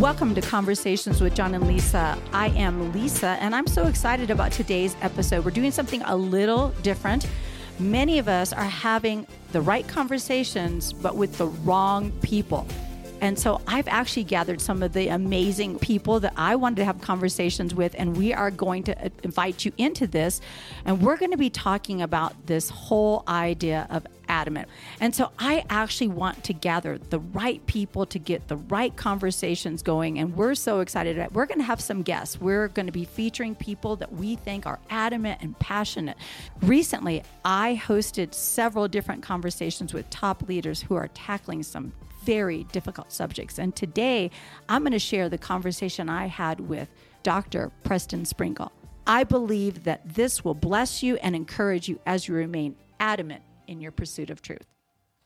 Welcome to Conversations with John and Lisa. I am Lisa, and I'm so excited about today's episode. We're doing something a little different. Many of us are having the right conversations, but with the wrong people. And so I've actually gathered some of the amazing people that I wanted to have conversations with, and we are going to uh, invite you into this. And we're going to be talking about this whole idea of adamant. And so I actually want to gather the right people to get the right conversations going. And we're so excited. We're going to have some guests. We're going to be featuring people that we think are adamant and passionate. Recently, I hosted several different conversations with top leaders who are tackling some very difficult subjects. And today, I'm going to share the conversation I had with Dr. Preston Sprinkle. I believe that this will bless you and encourage you as you remain adamant in your pursuit of truth.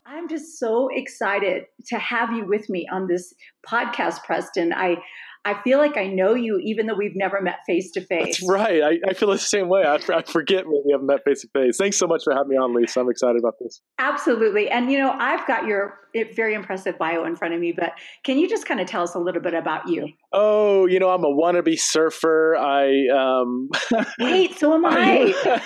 I'm just so excited to have you with me on this podcast, Preston. I I feel like I know you even though we've never met face to face. Right. I, I feel the same way. I, I forget when we haven't met face to face. Thanks so much for having me on, Lisa. I'm excited about this. Absolutely. And, you know, I've got your very impressive bio in front of me, but can you just kind of tell us a little bit about you? Oh, you know, I'm a wannabe surfer. I um Wait, so am I.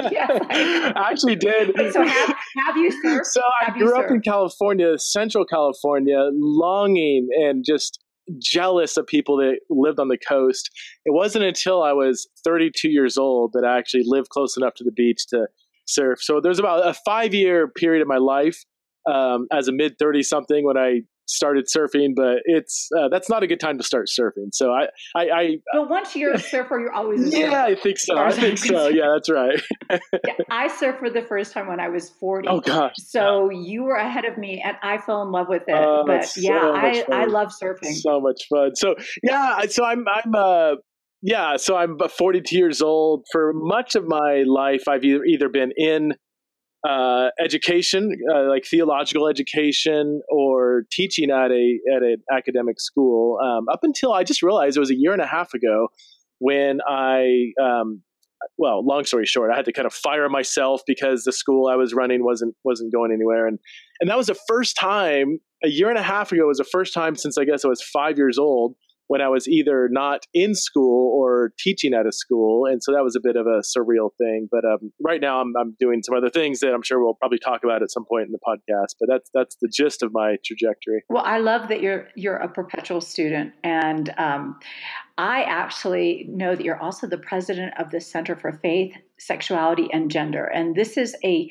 yes, I, I actually did. Wait, so have, have you surfed? So I grew up in California, Central California, longing and just jealous of people that lived on the coast. It wasn't until I was 32 years old that I actually lived close enough to the beach to surf. So there's about a five year period of my life um, as a mid 30 something when I started surfing, but it's uh, that's not a good time to start surfing. So I, I, I but once you're a surfer, you're always a surfer. yeah, I think so. I think so. Yeah, that's right. yeah, I surfed for the first time when I was 40. Oh gosh. So you were ahead of me, and I fell in love with it. Uh, but yeah, so I, I love surfing. So much fun. So yeah, so I'm I'm uh yeah, so I'm 42 years old. For much of my life, I've either, either been in uh, education, uh, like theological education, or teaching at a at an academic school. Um, up until I just realized it was a year and a half ago when I, um, well, long story short, I had to kind of fire myself because the school I was running wasn't wasn't going anywhere, and and that was the first time a year and a half ago was the first time since I guess I was five years old when I was either not in school or teaching at a school. And so that was a bit of a surreal thing. But um, right now I'm, I'm doing some other things that I'm sure we'll probably talk about at some point in the podcast. But that's that's the gist of my trajectory. Well, I love that you're you're a perpetual student, and um, I actually know that you're also the president of the Center for Faith, Sexuality, and Gender, and this is a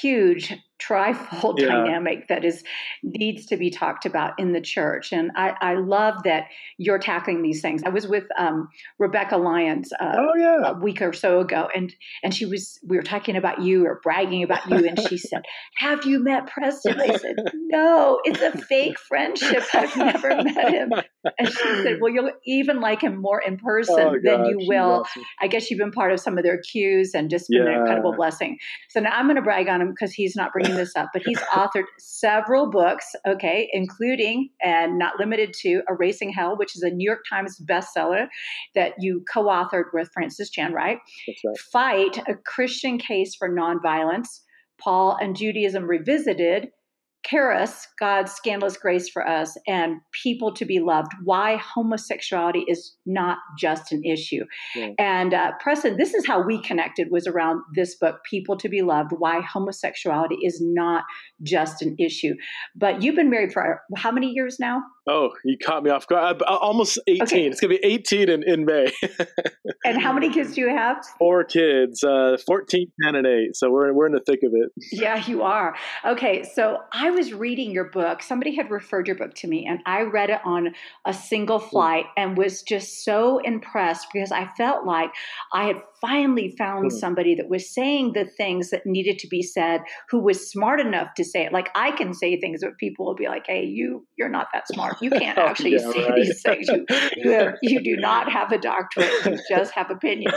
huge trifold yeah. dynamic that is needs to be talked about in the church. And i, I love that you're tackling these things. I was with um, rebekah lyons uh, oh, yeah. a week or so ago and and she was we were talking about you or bragging about you and she said have you met preston? I said no it's a fake friendship. I've never met him. And she said well you'll even like him more in person oh, than you will. i guess you've been part of some of their cues and just been yeah. an incredible blessing. So now i'm going to brag on him because he's not bringing bringing this up, but he's authored several books, okay, including and not limited to Erasing Hell, which is a New York Times bestseller that you co authored with Francis Chan, right? right? Fight, a Christian case for nonviolence, Paul and Judaism Revisited, Charis, God's scandalous grace for us, and people to be loved. Why homosexuality is not just an issue. Yeah. And uh, Preston, this is how we connected was around this book, People to be Loved. Why homosexuality is not just an issue. But you've been married for how many years now? Oh, you caught me off guard. Almost 18. Okay. It's going to be 18 in, in May. and how many kids do you have? Four kids, uh, 14, 10, and 8. So we're, we're in the thick of it. Yeah, you are. Okay, so I was reading your book. Somebody had referred your book to me, and I read it on a single hmm. flight and was just so impressed because I felt like I had finally found mm-hmm. somebody that was saying the things that needed to be said, who was smart enough to say it. Like I can say things, but people will be like, "Hey, you, you're not that smart. You can't oh, actually yeah, say right. these things. You, you, you do not have a doctorate. You just have opinions."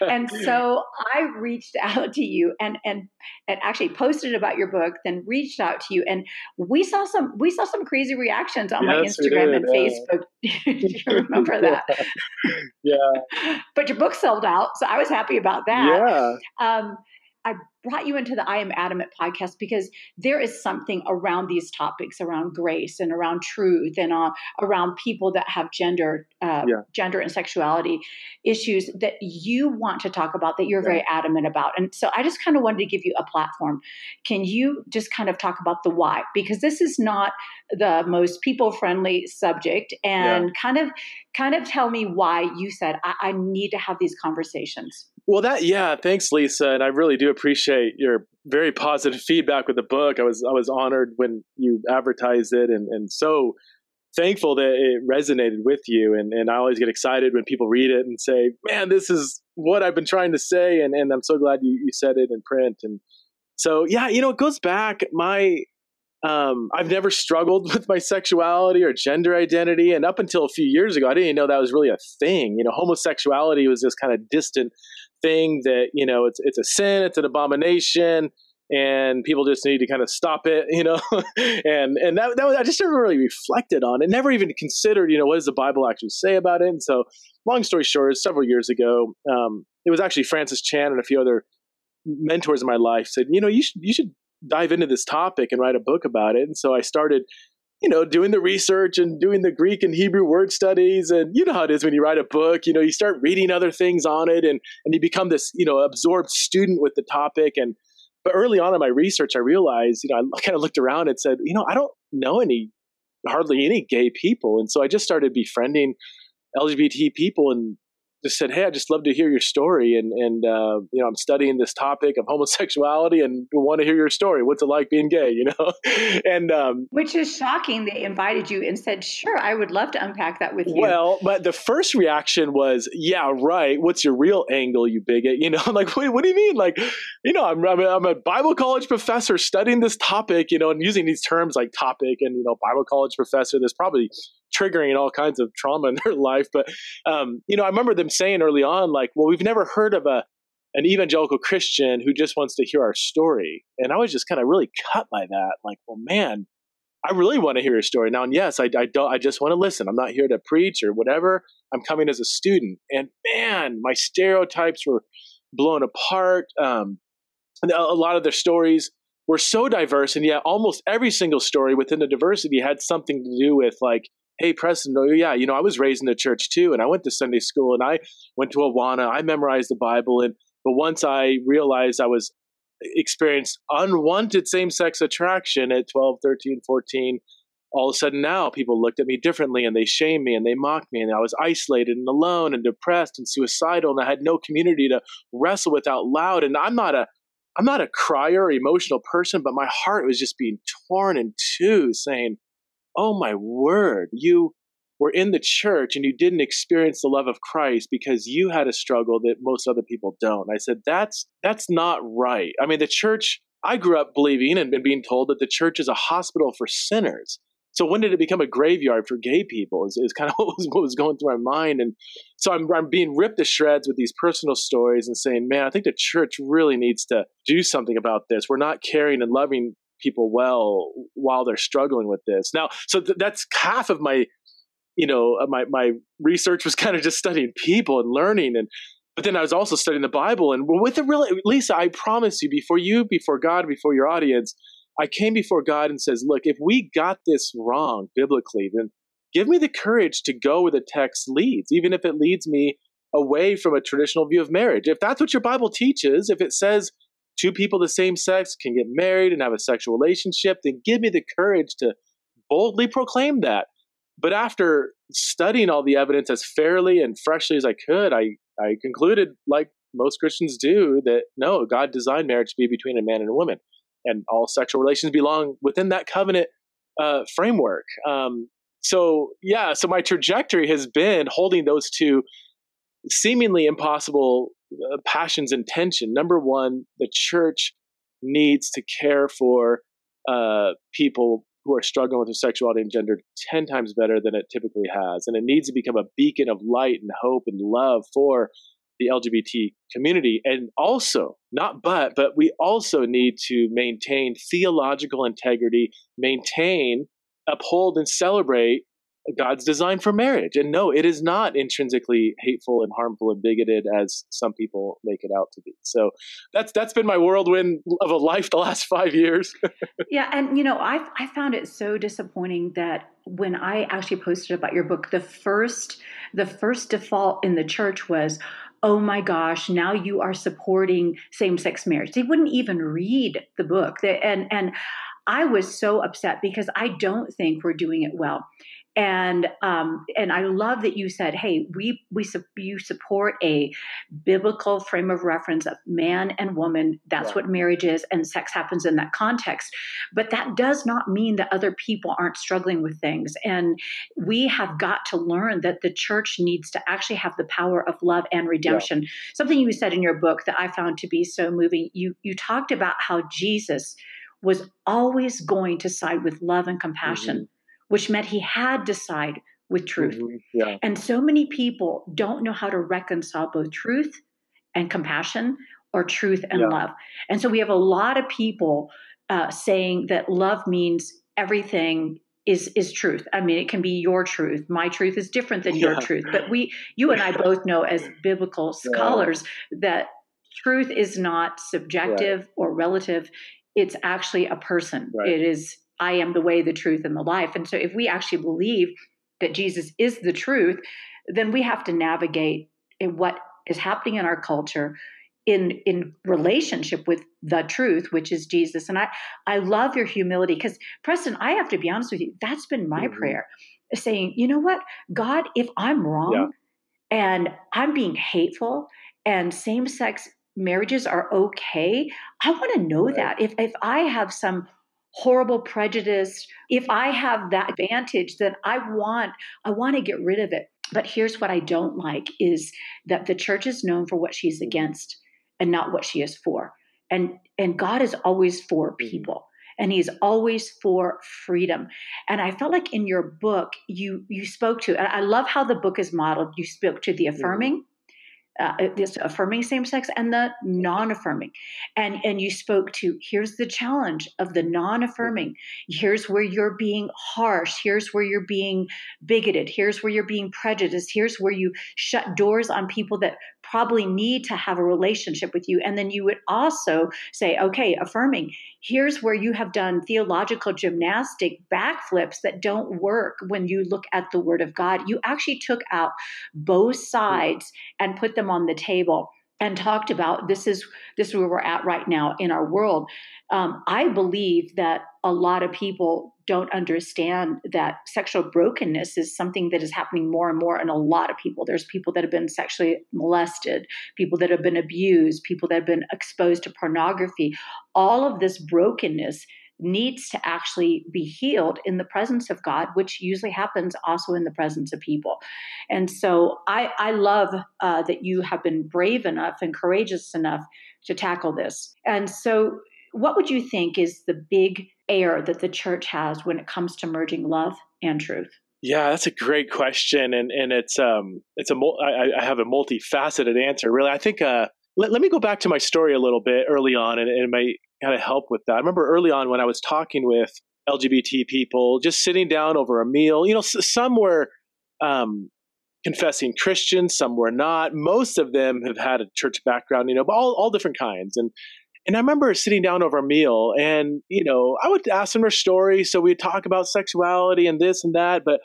And so I reached out to you and and and actually posted about your book, then reached out to you, and we saw some we saw some crazy reactions on yes, my Instagram and. Facebook. do you remember that? yeah. But your book sold out, so I was happy about that. Yeah. Um, I brought you into the I Am Adamant podcast because there is something around these topics, around grace and around truth, and uh, around people that have gender, uh, yeah. gender and sexuality issues that you want to talk about, that you're yeah. very adamant about. And so I just kind of wanted to give you a platform. Can you just kind of talk about the why? Because this is not the most people friendly subject, and yeah. kind of kind of tell me why you said I, I need to have these conversations. Well, that yeah, thanks, Lisa, and I really do appreciate your very positive feedback with the book. I was I was honored when you advertised it, and and so thankful that it resonated with you. And and I always get excited when people read it and say, "Man, this is what I've been trying to say," and and I'm so glad you you said it in print. And so yeah, you know, it goes back my. Um, I've never struggled with my sexuality or gender identity, and up until a few years ago, I didn't even know that was really a thing. You know, homosexuality was this kind of distant thing that you know it's it's a sin, it's an abomination, and people just need to kind of stop it, you know. and and that, that was, I just never really reflected on it, never even considered, you know, what does the Bible actually say about it. And so, long story short, several years ago, um, it was actually Francis Chan and a few other mentors in my life said, you know, you should you should dive into this topic and write a book about it. And so I started you know, doing the research and doing the Greek and Hebrew word studies. And you know how it is when you write a book, you know, you start reading other things on it and, and you become this, you know, absorbed student with the topic. And, but early on in my research, I realized, you know, I kind of looked around and said, you know, I don't know any, hardly any gay people. And so I just started befriending LGBT people and just said, "Hey, I just love to hear your story, and and uh, you know, I'm studying this topic of homosexuality, and want to hear your story. What's it like being gay? You know?" and um, which is shocking. They invited you and said, "Sure, I would love to unpack that with you." Well, but the first reaction was, "Yeah, right. What's your real angle, you bigot?" You know, I'm like, "Wait, what do you mean? Like, you know, I'm I'm a, I'm a Bible college professor studying this topic, you know, and using these terms like topic and you know, Bible college professor. There's probably triggering all kinds of trauma in their life. But um, you know, I remember them saying early on, like, "Well, we've never heard of a an evangelical Christian who just wants to hear our story," and I was just kind of really cut by that. Like, well, man, I really want to hear your story now. And yes, I, I don't. I just want to listen. I'm not here to preach or whatever. I'm coming as a student, and man, my stereotypes were blown apart. Um, a lot of their stories were so diverse, and yet almost every single story within the diversity had something to do with like hey preston oh yeah you know i was raised in the church too and i went to sunday school and i went to awana. I memorized the bible and but once i realized i was eh, experienced unwanted same-sex attraction at 12 13 14 all of a sudden now people looked at me differently and they shamed me and they mocked me and i was isolated and alone and depressed and suicidal and i had no community to wrestle with out loud and i'm not a i'm not a crier or emotional person but my heart was just being torn in two saying oh my word, you were in the church and you didn't experience the love of Christ because you had a struggle that most other people don't. I said, that's, that's not right. I mean, the church, I grew up believing and being told that the church is a hospital for sinners. So when did it become a graveyard for gay people? Is, is kind of what was, what was going through my mind, and so I'm, I'm being ripped to shreds with these personal stories and saying, man, I think the church really needs to do something about this. We're not caring and loving people well while they're struggling with this. Now, so th- that's half of my, you know, uh, my my research was kind of just studying people and learning, and but then I was also studying the Bible. And with the really, Lisa, I promise you, before you, before God, before your audience, I came before God and says, look, if we got this wrong biblically, then give me the courage to go where the text leads, even if it leads me away from a traditional view of marriage. If that's what your Bible teaches, if it says two people the same sex can get married and have a sexual relationship, then give me the courage to boldly proclaim that. But after studying all the evidence as fairly and freshly as I could, I, I concluded, like most Christians do, that no, God designed marriage to be between a man and a woman, and all sexual relations belong within that covenant uh, framework. Um, so, yeah, so my trajectory has been holding those two seemingly impossible passions and tension. Number one, the church needs to care for uh, people who are struggling with their sexuality and gender 10 times better than it typically has. And it needs to become a beacon of light and hope and love for the LGBT community. And also, not but, but we also need to maintain theological integrity, maintain, uphold, and celebrate God's design for marriage. And no, it is not intrinsically hateful and harmful and bigoted as some people make it out to be. So that's that's been my whirlwind of a life the last five years. yeah, and you know, I I found it so disappointing that when I actually posted about your book, the first the first default in the church was, oh my gosh, now you are supporting same sex marriage. They wouldn't even read the book. And and I was so upset because I don't think we're doing it well and um, and I love that you said, "Hey, we we you support a biblical frame of reference of man and woman. That's yeah. what marriage is, and sex happens in that context. But that does not mean that other people aren't struggling with things. And we have got to learn that the church needs to actually have the power of love and redemption. Yeah. Something you said in your book that I found to be so moving. You you talked about how Jesus was always going to side with love and compassion. Mm-hmm which meant he had to side with truth. Mm-hmm. Yeah. And so many people don't know how to reconcile both truth and compassion or truth and yeah. love. And so we have a lot of people uh, saying that love means everything is is truth. I mean, it can be your truth. My truth is different than yeah. your truth. But we, you and I both know as biblical scholars that truth is not subjective right. or relative. It's actually a person. Right. It is I am the way, the truth, and the life. And so if we actually believe that Jesus is the truth, then we have to navigate what is happening in our culture in in relationship with the truth which is jesus and i i love your humility because preston i have to be honest with you that's been my mm-hmm. prayer saying you know what god if i'm wrong yeah. and i'm being hateful and same-sex marriages are okay i want to know right. that if if i have some horrible prejudice. If i have that advantage then i want i want to get rid of it. But here's what i don't like is that the church is known for what she's against and not what she is for. And and god is always for mm-hmm. people and he's always for freedom. And i felt like in your book you you spoke to and i love how the book is modeled. You spoke to the mm-hmm. affirming uh, this affirming same sex and the non affirming. And, and you spoke to here's the challenge of the non affirming. Here's where you're being harsh. Here's where you're being bigoted. Here's where you're being prejudiced. Here's where you shut doors on people that probably need to have a relationship with you. And then you would also say, okay, affirming, here's where you have done theological gymnastic backflips that don't work when you look at the Word of God. You actually took out both sides and put them on the table and talked about this is this is where we're at right now in our world. Um, I believe that a lot of people don't understand that sexual brokenness is something that is happening more and more in a lot of people. There's people that have been sexually molested, people that have been abused, people that have been exposed to pornography. All of this brokenness needs to actually be healed in the presence of God, which usually happens also in the presence of people. And so I, I love uh, that you have been brave enough and courageous enough to tackle this. And so, what would you think is the big error that the church has when it comes to merging love and truth? Yeah, that's a great question, and and it's um it's a I, I have a multifaceted answer. Really, I think uh let, let me go back to my story a little bit early on, and, and my kind of help with that. I remember early on when I was talking with LGBT people, just sitting down over a meal. You know, some were um, confessing Christians, some were not. Most of them have had a church background, you know, but all, all different kinds. And and I remember sitting down over a meal, and you know, I would ask them their story, so we'd talk about sexuality and this and that. But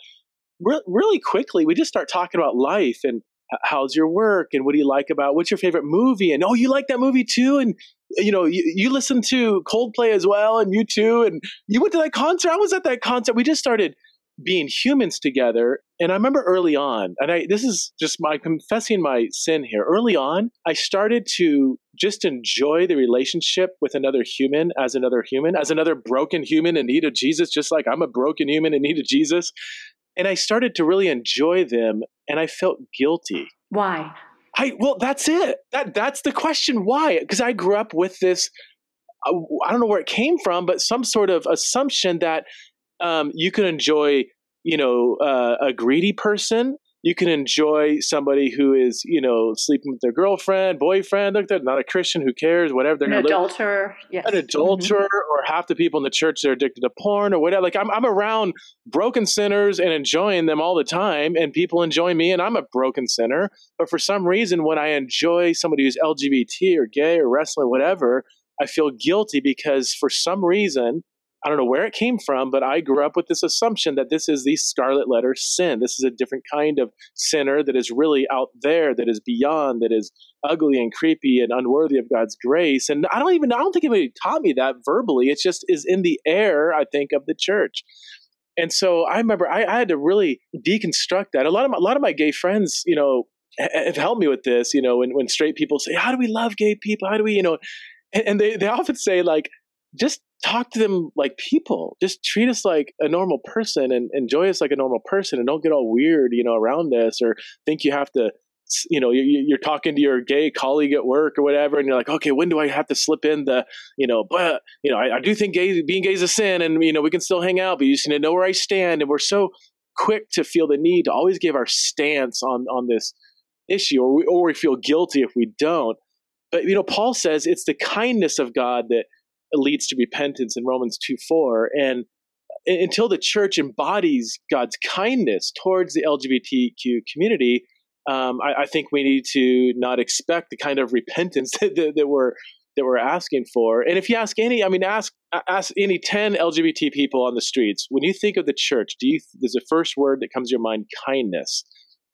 re- really quickly, we just start talking about life and how's your work and what do you like about what's your favorite movie and oh you like that movie too and you know you, you listen to coldplay as well and you too and you went to that concert i was at that concert we just started being humans together and i remember early on and i this is just my confessing my sin here early on i started to just enjoy the relationship with another human as another human as another broken human in need of jesus just like i'm a broken human in need of jesus and I started to really enjoy them and I felt guilty. Why? I well that's it. That that's the question why because I grew up with this uh, I don't know where it came from but some sort of assumption that um, you can enjoy you know uh, a greedy person you can enjoy somebody who is, you know, sleeping with their girlfriend, boyfriend. Look, they're not a Christian. Who cares? Whatever. They're an adulterer. Yes. An adulterer, mm-hmm. or half the people in the church are addicted to porn or whatever. Like I'm, I'm around broken sinners and enjoying them all the time, and people enjoy me, and I'm a broken sinner. But for some reason, when I enjoy somebody who's LGBT or gay or wrestling, whatever, I feel guilty because for some reason I don't know where it came from, but I grew up with this assumption that this is the scarlet letter sin. This is a different kind of sinner that is really out there, that is beyond, that is ugly and creepy and unworthy of God's grace. And I don't even, I don't think anybody taught me that verbally. It just is in the air, I think, of the church. And so I remember I, I had to really deconstruct that. A lot of my, a lot of my gay friends, you know, have helped me with this. You know, when when straight people say, "How do we love gay people? How do we?" You know, and they they often say like, just talk to them like people. Just treat us like a normal person and enjoy us like a normal person and don't get all weird, you know, around us or think you have to, you know, you're talking to your gay colleague at work or whatever. And you're like, okay, when do I have to slip in the, you know, but, you know, I, I do think gay, being gay is a sin and, you know, we can still hang out, but you just need to know where I stand. And we're so quick to feel the need to always give our stance on, on this issue or we, or we feel guilty if we don't. But, you know, Paul says it's the kindness of God that, leads to repentance in Romans 2 4. And until the church embodies God's kindness towards the LGBTQ community, um, I, I, think we need to not expect the kind of repentance that, that, that, we're that we're asking for. And if you ask any, I mean, ask ask any ten LGBT people on the streets, when you think of the church, do you there's the first word that comes to your mind kindness?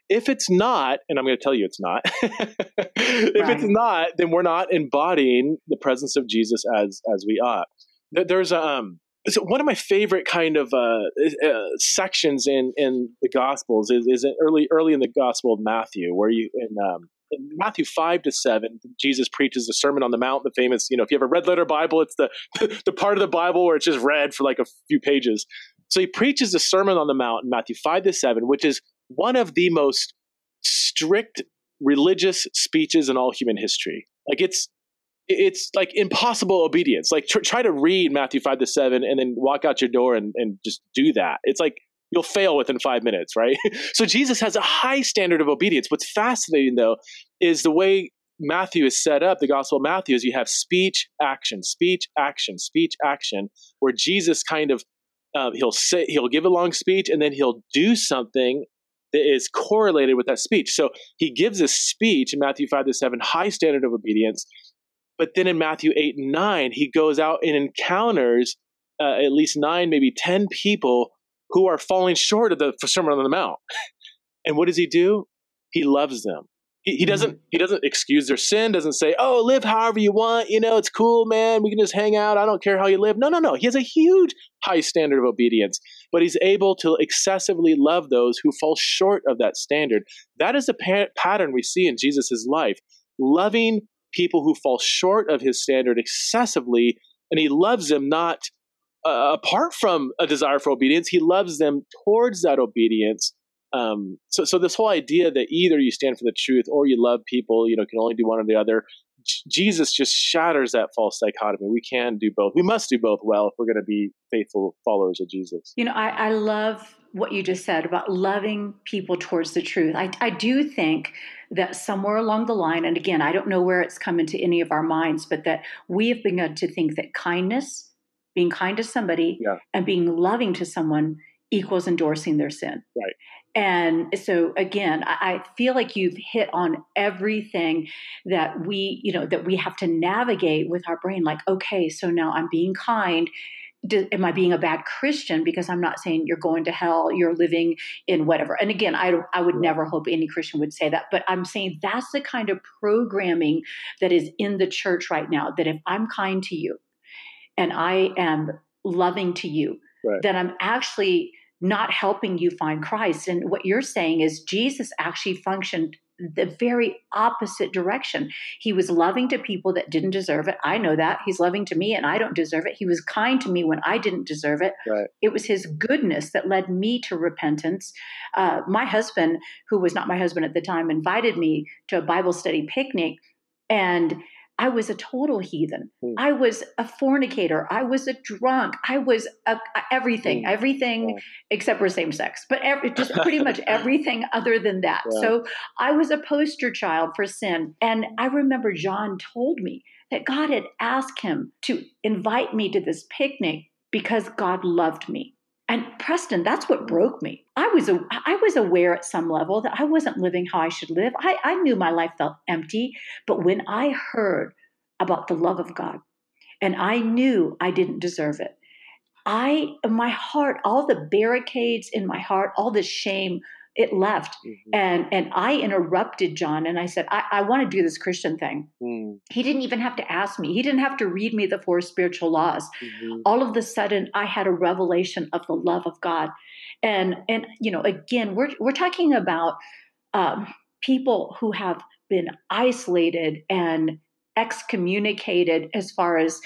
If it's not, and I'm going to tell you it's not, if right. it's not, then we're not embodying the presence of Jesus as as we ought. There's a um, so one of my favorite kind of uh, uh, sections in in the Gospels is is early early in the Gospel of Matthew, where you in, um, in Matthew five to seven, Jesus preaches the Sermon on the Mount, the famous. You know, if you have a red letter Bible, it's the the part of the Bible where it's just read for like a few pages. So he preaches the Sermon on the Mount in Matthew five to seven, which is one of the most strict religious speeches in all human history. Like it's it's like impossible obedience. Like tr- try to read Matthew five to seven and then walk out your door and, and just do that. It's like you'll fail within five minutes, right? so Jesus has a high standard of obedience. What's fascinating though is the way Matthew is set up. The Gospel of Matthew is you have speech, action, speech, action, speech, action, where Jesus kind of um, he'll say he'll give a long speech and then he'll do something that is correlated with that speech. So he gives a speech in Matthew 5 to 7, high standard of obedience. But then in Matthew 8 and 9, he goes out and encounters uh, at least nine, maybe 10 people who are falling short of the Sermon on the Mount. and what does he do? He loves them. He, he doesn't mm-hmm. he doesn't excuse their sin, doesn't say, "Oh, live however you want, you know, it's cool, man. We can just hang out. I don't care how you live." No, no, no. He has a huge high standard of obedience, but he's able to excessively love those who fall short of that standard. That is the pa- pattern we see in Jesus' life. Loving people who fall short of his standard excessively, and he loves them not uh, apart from a desire for obedience, he loves them towards that obedience um, so, so this whole idea that either you stand for the truth or you love people, you know, can only do one or the other. J- Jesus just shatters that false dichotomy. We can do both. We must do both well if we're going to be faithful followers of Jesus. You know, I, I love what you just said about loving people towards the truth. I, I do think that somewhere along the line, and again, I don't know where it's come into any of our minds, but that we have begun to think that kindness, being kind to somebody, yeah. and being loving to someone equals endorsing their sin. Right. And so again, I, feel like you've hit on everything that we, you know, that we have to navigate with our brain. Like, okay, so now I'm being kind. Do, am I being a bad Christian because I'm not saying you're going to hell, you're living in whatever. And again, I I would never hope any Christian would say that, but I'm saying that's the kind of programming that is in the church right now. That if I'm kind to you, and I am loving to you, right. then I'm actually not helping you find Christ. And what you're saying is Jesus actually functioned the very opposite direction. He was loving to people that didn't deserve it. I know that. He's loving to me and I don't deserve it. He was kind to me when I didn't deserve it. Right. It was his goodness that led me to repentance. Uh, my husband, who was not my husband at the time, invited me to a Bible study picnic. And I was a total heathen. Mm. I was a fornicator. I was a drunk. I was a, a everything, mm. everything yeah. except for same sex, but every, just pretty much everything other than that. Yeah. So I was a poster child for sin. And I remember John told me that God had asked him to invite me to this picnic because God loved me. And Preston, that's what broke me. I was I was aware at some level that I wasn't living how I should live. I, I knew my life felt empty, but when I heard about the love of God, and I knew I didn't deserve it, I my heart, all the barricades in my heart, all the shame it left mm-hmm. and and i interrupted john and i said i, I want to do this christian thing mm. he didn't even have to ask me he didn't have to read me the four spiritual laws mm-hmm. all of the sudden i had a revelation of the love of god and and you know again we're we're talking about um, people who have been isolated and excommunicated as far as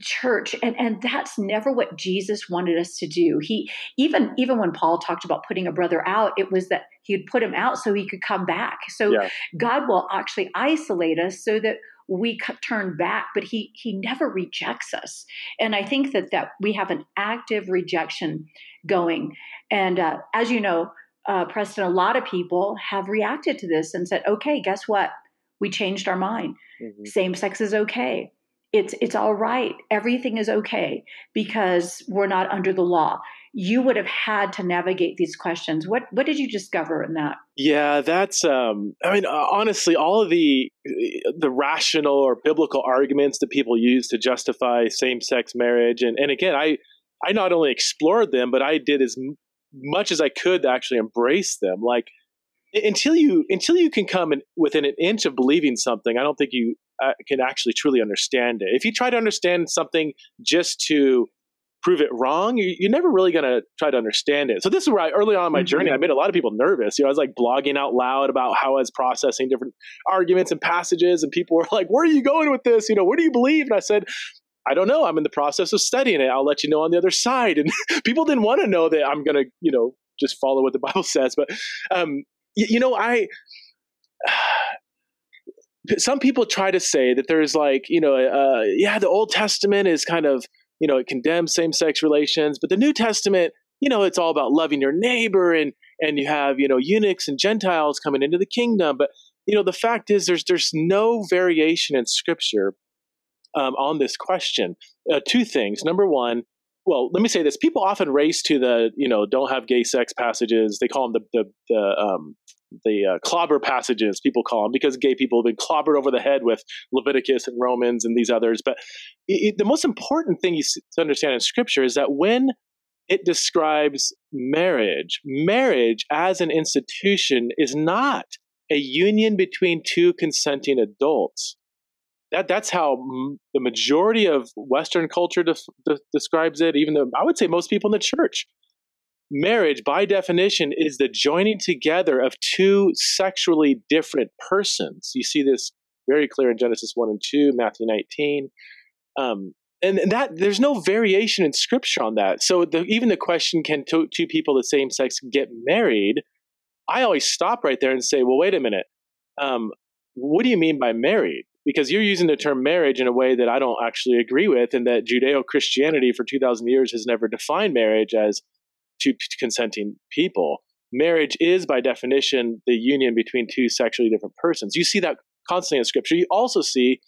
church and and that's never what Jesus wanted us to do. He even even when Paul talked about putting a brother out, it was that he'd put him out so he could come back. So yeah. God will actually isolate us so that we turn back but he he never rejects us and i think that that we have an active rejection going and uh, as you know uh, preston a lot of people have reacted to this and said okay guess what we changed our mind mm-hmm. same sex is okay it's it's all right. Everything is okay because we're not under the law. You would have had to navigate these questions. What what did you discover in that? Yeah that's um i mean uh, honestly all of the the rational or biblical arguments that people use to justify same-sex marriage and and again i i not only explored them but i did as much as i could to actually embrace them. Like until you until you can come in, within an inch of believing something i don't think you uh, can actually truly understand it. If you try to understand something just to prove it wrong, you, are never really going to try to understand it. So this is where I, early on in my mm-hmm. journey, I made a lot of people nervous. You know, I was like blogging out loud about how I was processing different arguments and passages, and people were like, "Where are you going with this? You know, what do you believe?" And I said. I don't know. I'm in the process of studying it. I'll let you know on the other side. And people didn't want to know that I'm going to, you know, just follow what the Bible says. But, um, you, you know, I, some people try to say that there's like you know uh, yeah the old testament is kind of you know it condemns same-sex relations but the new testament you know it's all about loving your neighbor and and you have you know eunuchs and gentiles coming into the kingdom but you know the fact is there's there's no variation in scripture um, on this question. Uh, two things. Number one well, let me say this: people often race to the, you know, don't have gay sex passages. They call them the the, the um, the uh, clobber passages people call them because gay people have been clobbered over the head with Leviticus and Romans and these others. But it, the most important thing you to understand in Scripture is that when it describes marriage, marriage as an institution is not a union between two consenting adults. That that's how m- the majority of Western culture de- de- describes it. Even though I would say most people in the church marriage, by definition, is the joining together of two sexually different persons. You see this very clear in Genesis 1 and 2, Matthew 19. Um, and, that there's no variation in scripture on that. So the, even the question, can two, two people the same sex get married? I always stop right there and say, well, wait a minute. Um, what do you mean by married? Because you're using the term marriage in a way that I don't actually agree with, and that Judeo Christianity for 2,000 years has never defined marriage as two consenting people. Marriage is, by definition, the union between two sexually different persons. You see that constantly in Scripture. You also see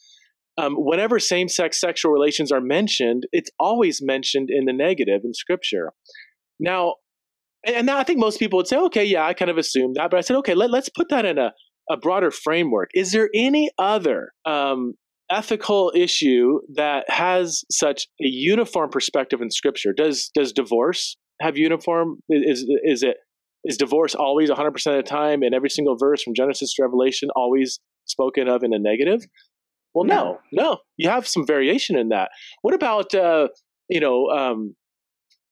um, whenever same sex sexual relations are mentioned, it's always mentioned in the negative in Scripture. Now, and I think most people would say, okay, yeah, I kind of assumed that. But I said, okay, let, us put that in a, a broader framework. Is there any other um, ethical issue that has such a uniform perspective in Scripture? Does does divorce have uniform? Is is it is divorce always 100% of the time in every single verse from Genesis to Revelation always spoken of in a negative? Well, no, no. no. You have some variation in that. What about uh, you know? Um,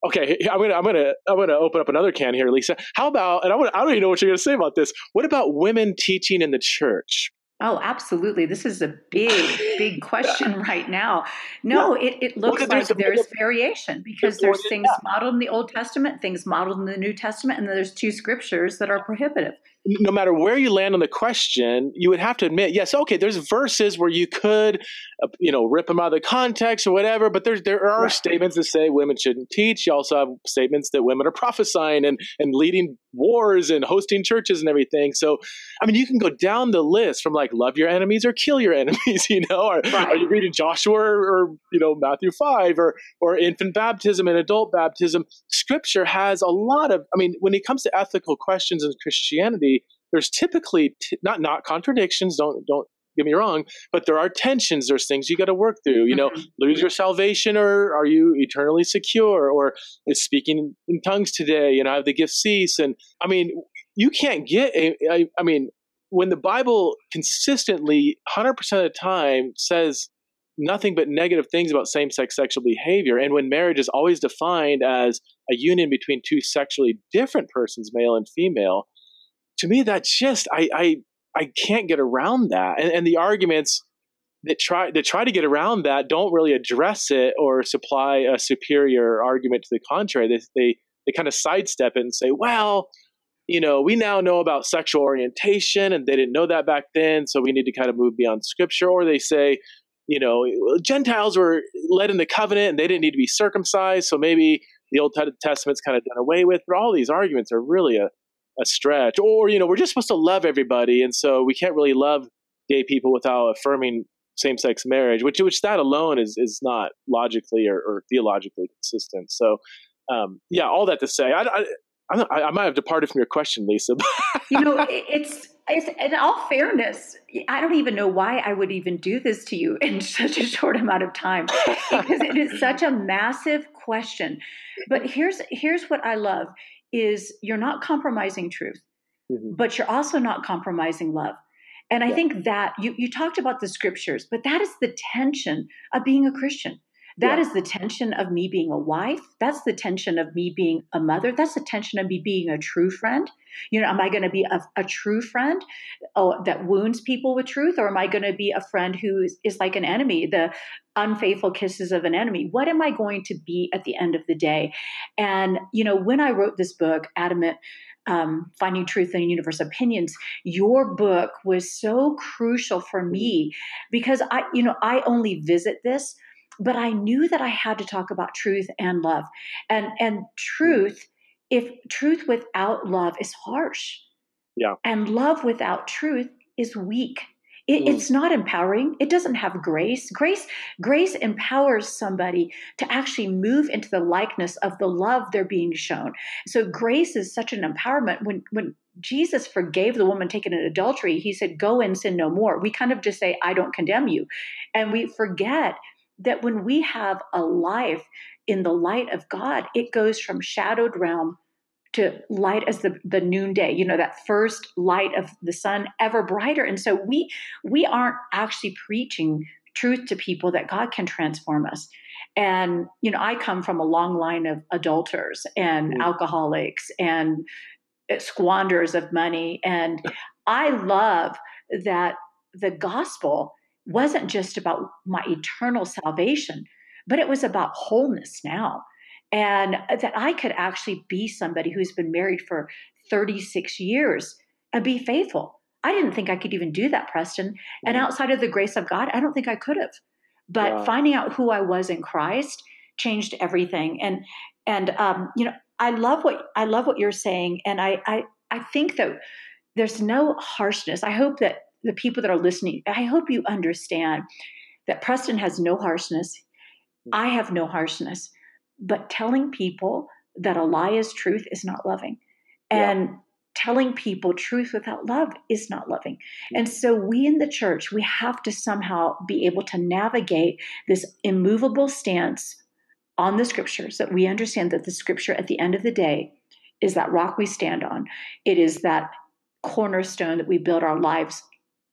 okay, I'm gonna I'm gonna I'm gonna open up another can here, Lisa. How about? And I, wanna, I don't even know what you're gonna say about this. What about women teaching in the church? Oh, absolutely. This is a big, big question right now. No, it, it looks like there's variation because there's things modeled in the Old Testament, things modeled in the New Testament, and there's two scriptures that are prohibitive. No matter where you land on the question, you would have to admit, yes, okay, there's verses where you could, uh, you know, rip them out of the context or whatever, but there's there are right. statements that say women shouldn't teach. You also have statements that women are prophesying and and leading wars and hosting churches and everything. So, I mean, you can go down the list from like love your enemies or kill your enemies. You know, or right. are you reading Joshua or, or you know Matthew five or or infant baptism and adult baptism? Scripture has a lot of. I mean, when it comes to ethical questions in Christianity there's typically t- not not contradictions. Don't don't get me wrong, but there are tensions. There's things you got to work through. You know, mm-hmm. lose your salvation, or are you eternally secure? Or is speaking in tongues today? You know, have the gift cease? And I mean, you can't get. A, I, I mean, when the Bible consistently, hundred percent of the time, says nothing but negative things about same-sex sexual behavior, and when marriage is always defined as a union between two sexually different persons, male and female to me, that's just I I I can't get around that. And, and the arguments that try that try to get around that don't really address it or supply a superior argument to the contrary. They they they kind of sidestep it and say, well, you know, we now know about sexual orientation, and they didn't know that back then, so we need to kind of move beyond scripture. Or they say, you know, Gentiles were led in the covenant and they didn't need to be circumcised, so maybe the Old Testament's kind of done away with. But all these arguments are really a a stretch. Or, you know, we're just supposed to love everybody. And so we can't really love gay people without affirming same sex marriage, which, which that alone is, is not logically or, or theologically consistent. So, um, yeah, all that to say, I, I, I, I might have departed from your question, Lisa. you know, it's, it's, in all fairness, I don't even know why I would even do this to you in such a short amount of time because it is such a massive question. But here's here's what I love is you're not compromising truth, mm-hmm. but you're also not compromising love. And I yeah. think that you, you talked about the scriptures, but that is the tension of being a Christian. That yeah. is the tension of me being a wife. That's the tension of me being a mother. That's the tension of me being a true friend. You know, am I going to be a, a, true friend oh, that wounds people with truth, or am I going to be a friend who is, is like an enemy, the unfaithful kisses of an enemy? What am I going to be at the end of the day? And, you know, when I wrote this book, Adamant, um, Finding Truth in Universe Opinions, your book was so crucial for me because I, you know, I only visit this but I knew that I had to talk about truth and love. And and truth, if truth without love is harsh. Yeah. And love without truth is weak. It, mm. It's not empowering. It doesn't have grace. Grace, grace empowers somebody to actually move into the likeness of the love they're being shown. So grace is such an empowerment. When when Jesus forgave the woman taken in adultery, he said, "Go and sin no more." We kind of just say, "I don't condemn you," and we forget that when we have a life in the light of God, it goes from shadowed realm to light as the, the noonday, you know, that first light of the sun ever brighter. And so we we aren't actually preaching truth to people that God can transform us. And, you know, I come from a long line of adulterers and alcoholics and eh, squanders of money. And I love that the gospel wasn't just about my eternal salvation, but it was about wholeness now. And that I could actually be somebody who's been married for 36 years and be faithful. I didn't think I could even do that, Preston. And mm-hmm. outside of the grace of God, I don't think I could have. But wow. finding out who I was in Christ changed everything. And and um, you know, I love what I love what you're saying, and I I I think that there's no harshness. I hope that the people that are listening, I hope you understand that Preston has no harshness. I have no harshness. But telling people that a lie is truth is not loving. And yeah. telling people truth without love is not loving. And so we in the church, we have to somehow be able to navigate this immovable stance on the scriptures that we understand that the scripture at the end of the day is that rock we stand on. It is that cornerstone that we build our lives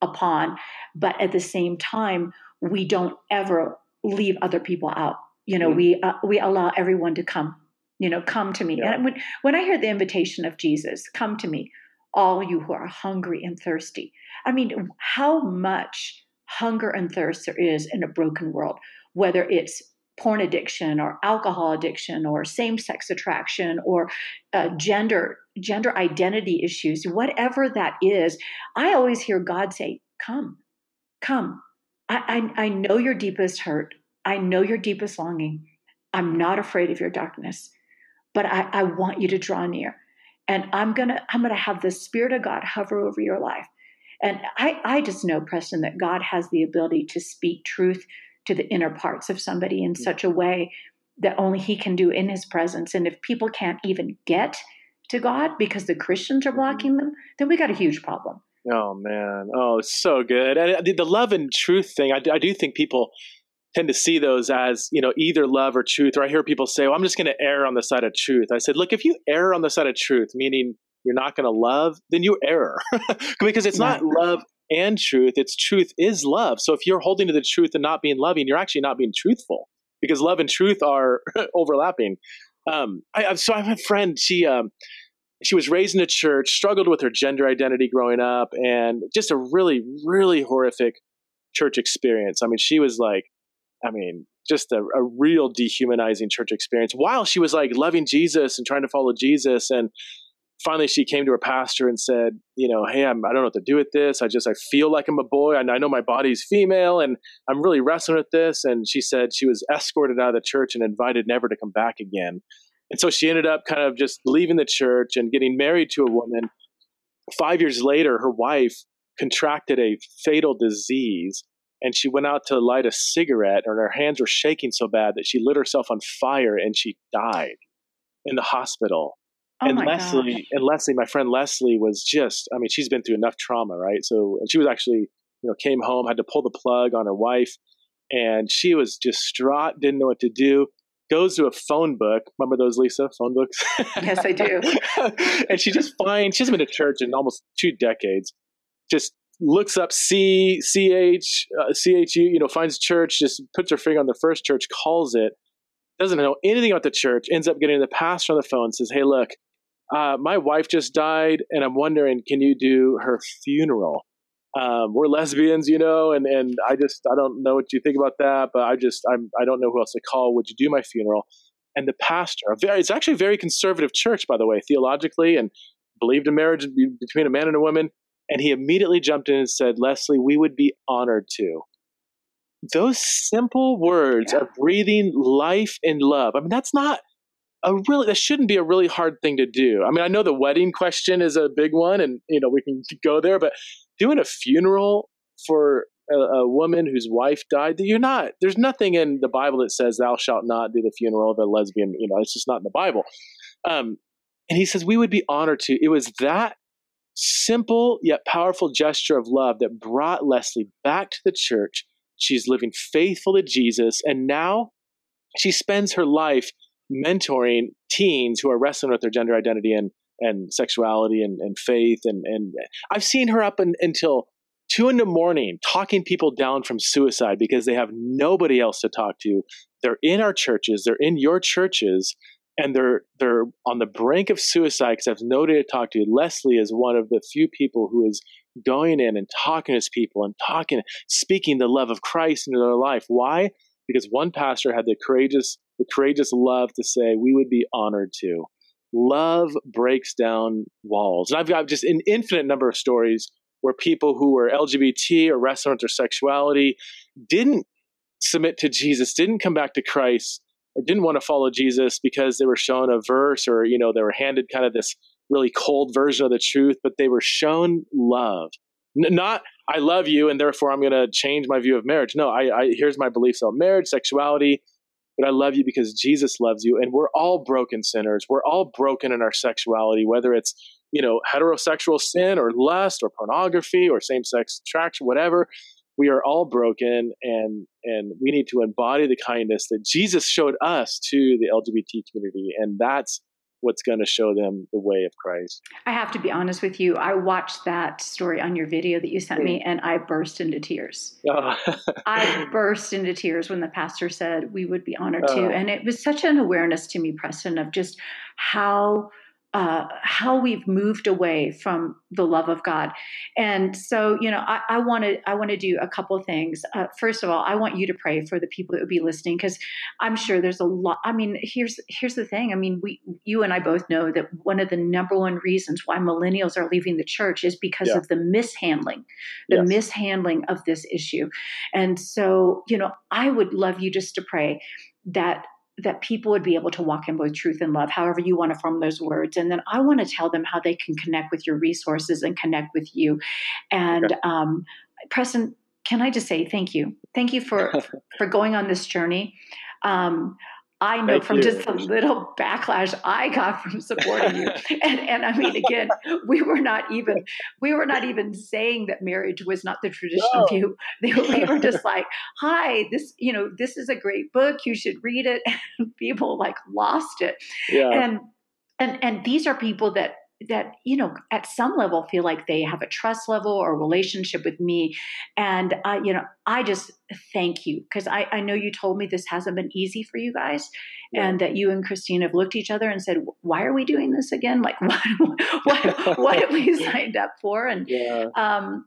upon but at the same time we don't ever leave other people out you know mm-hmm. we uh, we allow everyone to come you know come to me yeah. and when when i hear the invitation of jesus come to me all you who are hungry and thirsty i mean how much hunger and thirst there is in a broken world whether it's porn addiction or alcohol addiction or same sex attraction or uh, gender gender identity issues, whatever that is, I always hear God say, Come, come. I, I, I know your deepest hurt. I know your deepest longing. I'm not afraid of your darkness, but I, I want you to draw near. And I'm gonna I'm gonna have the Spirit of God hover over your life. And I, I just know, Preston, that God has the ability to speak truth to the inner parts of somebody in such a way that only He can do in His presence. And if people can't even get to God because the Christians are mm-hmm. blocking them, then we got a huge problem. Oh man, oh, so good. And the love and truth thing, I, I do think people tend to see those as you know either love or truth or i hear people say well i'm just going to err on the side of truth i said look if you err on the side of truth meaning you're not going to love then you err because it's not love and truth it's truth is love so if you're holding to the truth and not being loving you're actually not being truthful because love and truth are overlapping um, I, so i have a friend she um, she was raised in a church struggled with her gender identity growing up and just a really really horrific church experience i mean she was like I mean, just a, a, real dehumanizing church experience while she was like loving Jesus and trying to follow Jesus. And finally, she came to her pastor and said, you know, hey, I'm, I don't know what to do with this. I just, I feel like I'm a boy I know my body's female and I'm really wrestling with this. And she said she was escorted out of the church and invited never to come back again. And so she ended up kind of just leaving the church and getting married to a woman. Five years later, her wife contracted a fatal disease and she went out to light a cigarette and her hands were shaking so bad that she lit herself on fire and she died in the hospital oh and leslie gosh. and leslie my friend leslie was just i mean she's been through enough trauma right? So and she was actually you know came home had to pull the plug on her wife and she was distraught didn't know what to do goes to a phone book. Remember those lisa phone books? Yes i do. And she just finds she hasn't been to church in almost two decades just looks up C C H uh, C H U, you know, finds church, just puts her finger on the first church, calls it, doesn't know anything about the church, ends up getting the pastor on the phone, says, "Hey, look, uh, my wife just died, and I'm wondering, can you do her funeral? Um, we're lesbians, you know, and and I just I don't know what you think about that, but I just I'm I don't know who else to call. Would you do my funeral?" And the pastor, a very, it's actually a very conservative church, by the way, theologically, and believed in marriage between a man and a woman and he immediately jumped in and said, Leslie, we would be honored to. Those simple words yeah. of breathing life and love. I mean, that's not a really, that shouldn't be a really hard thing to do. I mean, I know the wedding question is a big one and, you know, we can go there, but doing a funeral for a, a woman whose wife died, that you're not, there's nothing in the Bible that says, thou shalt not do the funeral of a lesbian. You know, it's just not in the Bible. Um, and he says, we would be honored to. It was that simple yet powerful gesture of love that brought Leslie back to the church. She's living faithful to Jesus, and now she spends her life mentoring teens who are wrestling with their gender identity and, and sexuality and, and faith. And, and I've seen her up in, until two in the morning talking people down from suicide because they have nobody else to talk to. They're in our churches, they're in your churches, and they're they're on the brink of suicide because have nobody to talk to. Leslie is one of the few people who is going in and talking to people and talking, speaking the love of Christ into their life. Why? Because one pastor had the courageous the courageous love to say, "We would be honored to." Love breaks down walls, and I've got just an infinite number of stories where people who were LGBT or wrestling with their sexuality didn't submit to Jesus, didn't come back to Christ or didn't want to follow Jesus because they were shown a verse or, you know, they were handed kind of this really cold version of the truth, but they were shown love. N- not, I love you and therefore I'm going to change my view of marriage. No, I, I here's my beliefs on marriage, sexuality, but I love you because Jesus loves you. And we're all broken sinners. We're all broken in our sexuality, whether it's, you know, heterosexual sin or lust or pornography or same sex attraction, whatever we are all broken and and we need to embody the kindness that Jesus showed us to the LGBT community and that's what's going to show them the way of Christ. I have to be honest with you. I watched that story on your video that you sent me hmm. and I burst into tears. Oh. I burst into tears when the pastor said we would be honored oh. to and it was such an awareness to me Preston of just how uh, how we've moved away from the love of God. And so, you know, I want to I want to do a couple things. Uh, first of all, I want you to pray for the people that would be listening because I'm sure there's a lot. I mean, here's here's the thing. I mean, we you and I both know that one of the number one reasons why millennials are leaving the church is because yeah. of the mishandling, the yes. mishandling of this issue. And so, you know, I would love you just to pray that that people would be able to walk in both truth and love, however you want to form those words. And then I want to tell them how they can connect with your resources and connect with you. And okay. um, Preston, can I just say thank you? Thank you for for going on this journey. Um, I know Thank from you. just the little backlash I got from supporting you. and, and I mean, again, we were not even we were not even saying that marriage was not the traditional no. view. We were just like, "Hi, this you know this is a great book. You should read it." And people like lost it. Yeah. And and and these are people that that you know at some level feel like they have a trust level or relationship with me and uh, you know i just thank you because I, I know you told me this hasn't been easy for you guys yeah. and that you and christine have looked at each other and said why are we doing this again like what what, what have we signed up for and yeah. um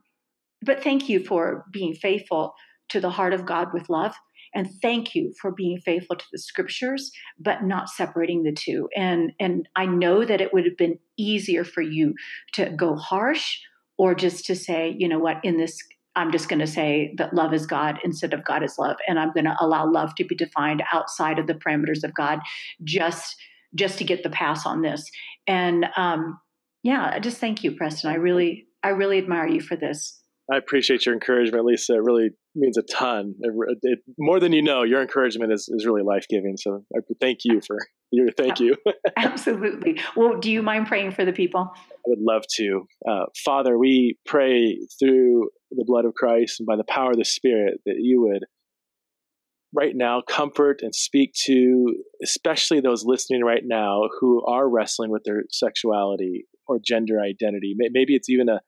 but thank you for being faithful to the heart of god with love and thank you for being faithful to the scriptures but not separating the two. And and i know that it would have been easier for you to go harsh or just to say you know what? In this i'm just going to say that love is god instead of god is love and i'm going to allow love to be defined outside of the parameters of god just just to get the pass on this. And um yeah just thank you preston. I really i really admire you for this I appreciate your encouragement, Lisa. It really means a ton. It, it, more than you know, your encouragement is, is really life giving. So I thank you for your thank you. Absolutely. Well, do you mind praying for the people? I would love to. Uh, Father, we pray through the blood of Christ and by the power of the Spirit that you would right now comfort and speak to especially those listening right now who are wrestling with their sexuality or gender identity. Maybe it's even a,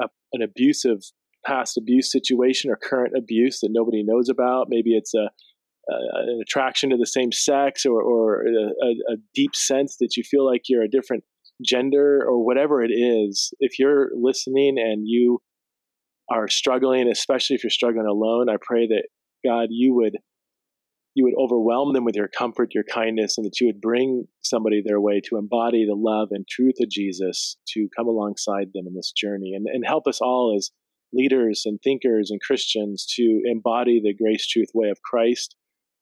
a an abusive past abuse situation or current abuse that nobody knows about. Maybe it's a, a an attraction to the same sex or, or a, a, deep sense that you feel like you're a different gender or whatever it is. If you're listening and you are struggling, especially if you're struggling alone, I pray that God, you would you would overwhelm them with your comfort, your kindness, and that you would bring somebody their way to embody the love and truth of Jesus to come alongside them in this journey and, and help us all as leaders and thinkers and Christians to embody the grace truth way of Christ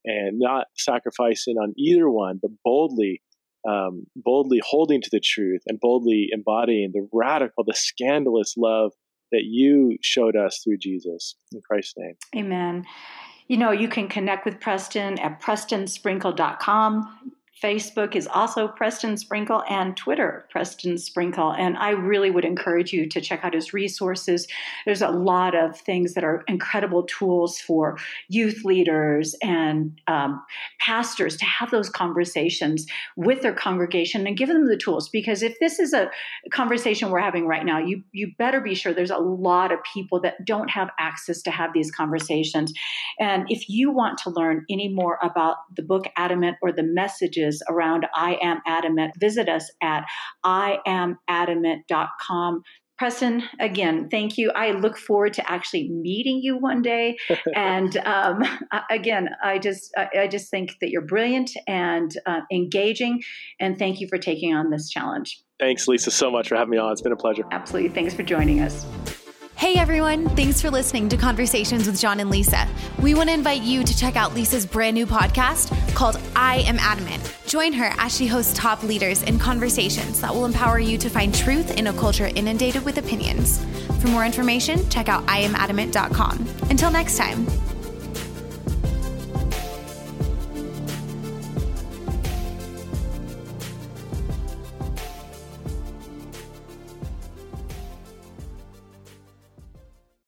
and not sacrificing on either one, but boldly, um, boldly holding to the truth and boldly embodying the radical, the scandalous love that you showed us through Jesus. In Christ's name. Amen. You know, you can connect with Preston at prestonsprinkle.com. Facebook is also Preston Sprinkle and Twitter, Preston Sprinkle. And I really would encourage you to check out his resources. There's a lot of things that are incredible tools for youth leaders and um, pastors to have those conversations with their congregation and give them the tools. Because if this is a conversation we're having right now, you, you better be sure there's a lot of people that don't have access to have these conversations. And if you want to learn any more about the book Adamant or the messages, around I Am Adamant, visit us at iamadamant.com. Preston, again, thank you. I look forward to actually meeting you one day. and um, again, I just I just think that you're brilliant and uh, engaging. And thank you for taking on this challenge. Thanks, Lisa, so much for having me on. It's been a pleasure. Absolutely. Thanks for joining us. Hey everyone, thanks for listening to Conversations with John and Lisa. We want to invite you to check out Lisa's brand new podcast called I Am Adamant. Join her as she hosts top leaders in conversations that will empower you to find truth in a culture inundated with opinions. For more information, check out iamadamant.com. Until next time.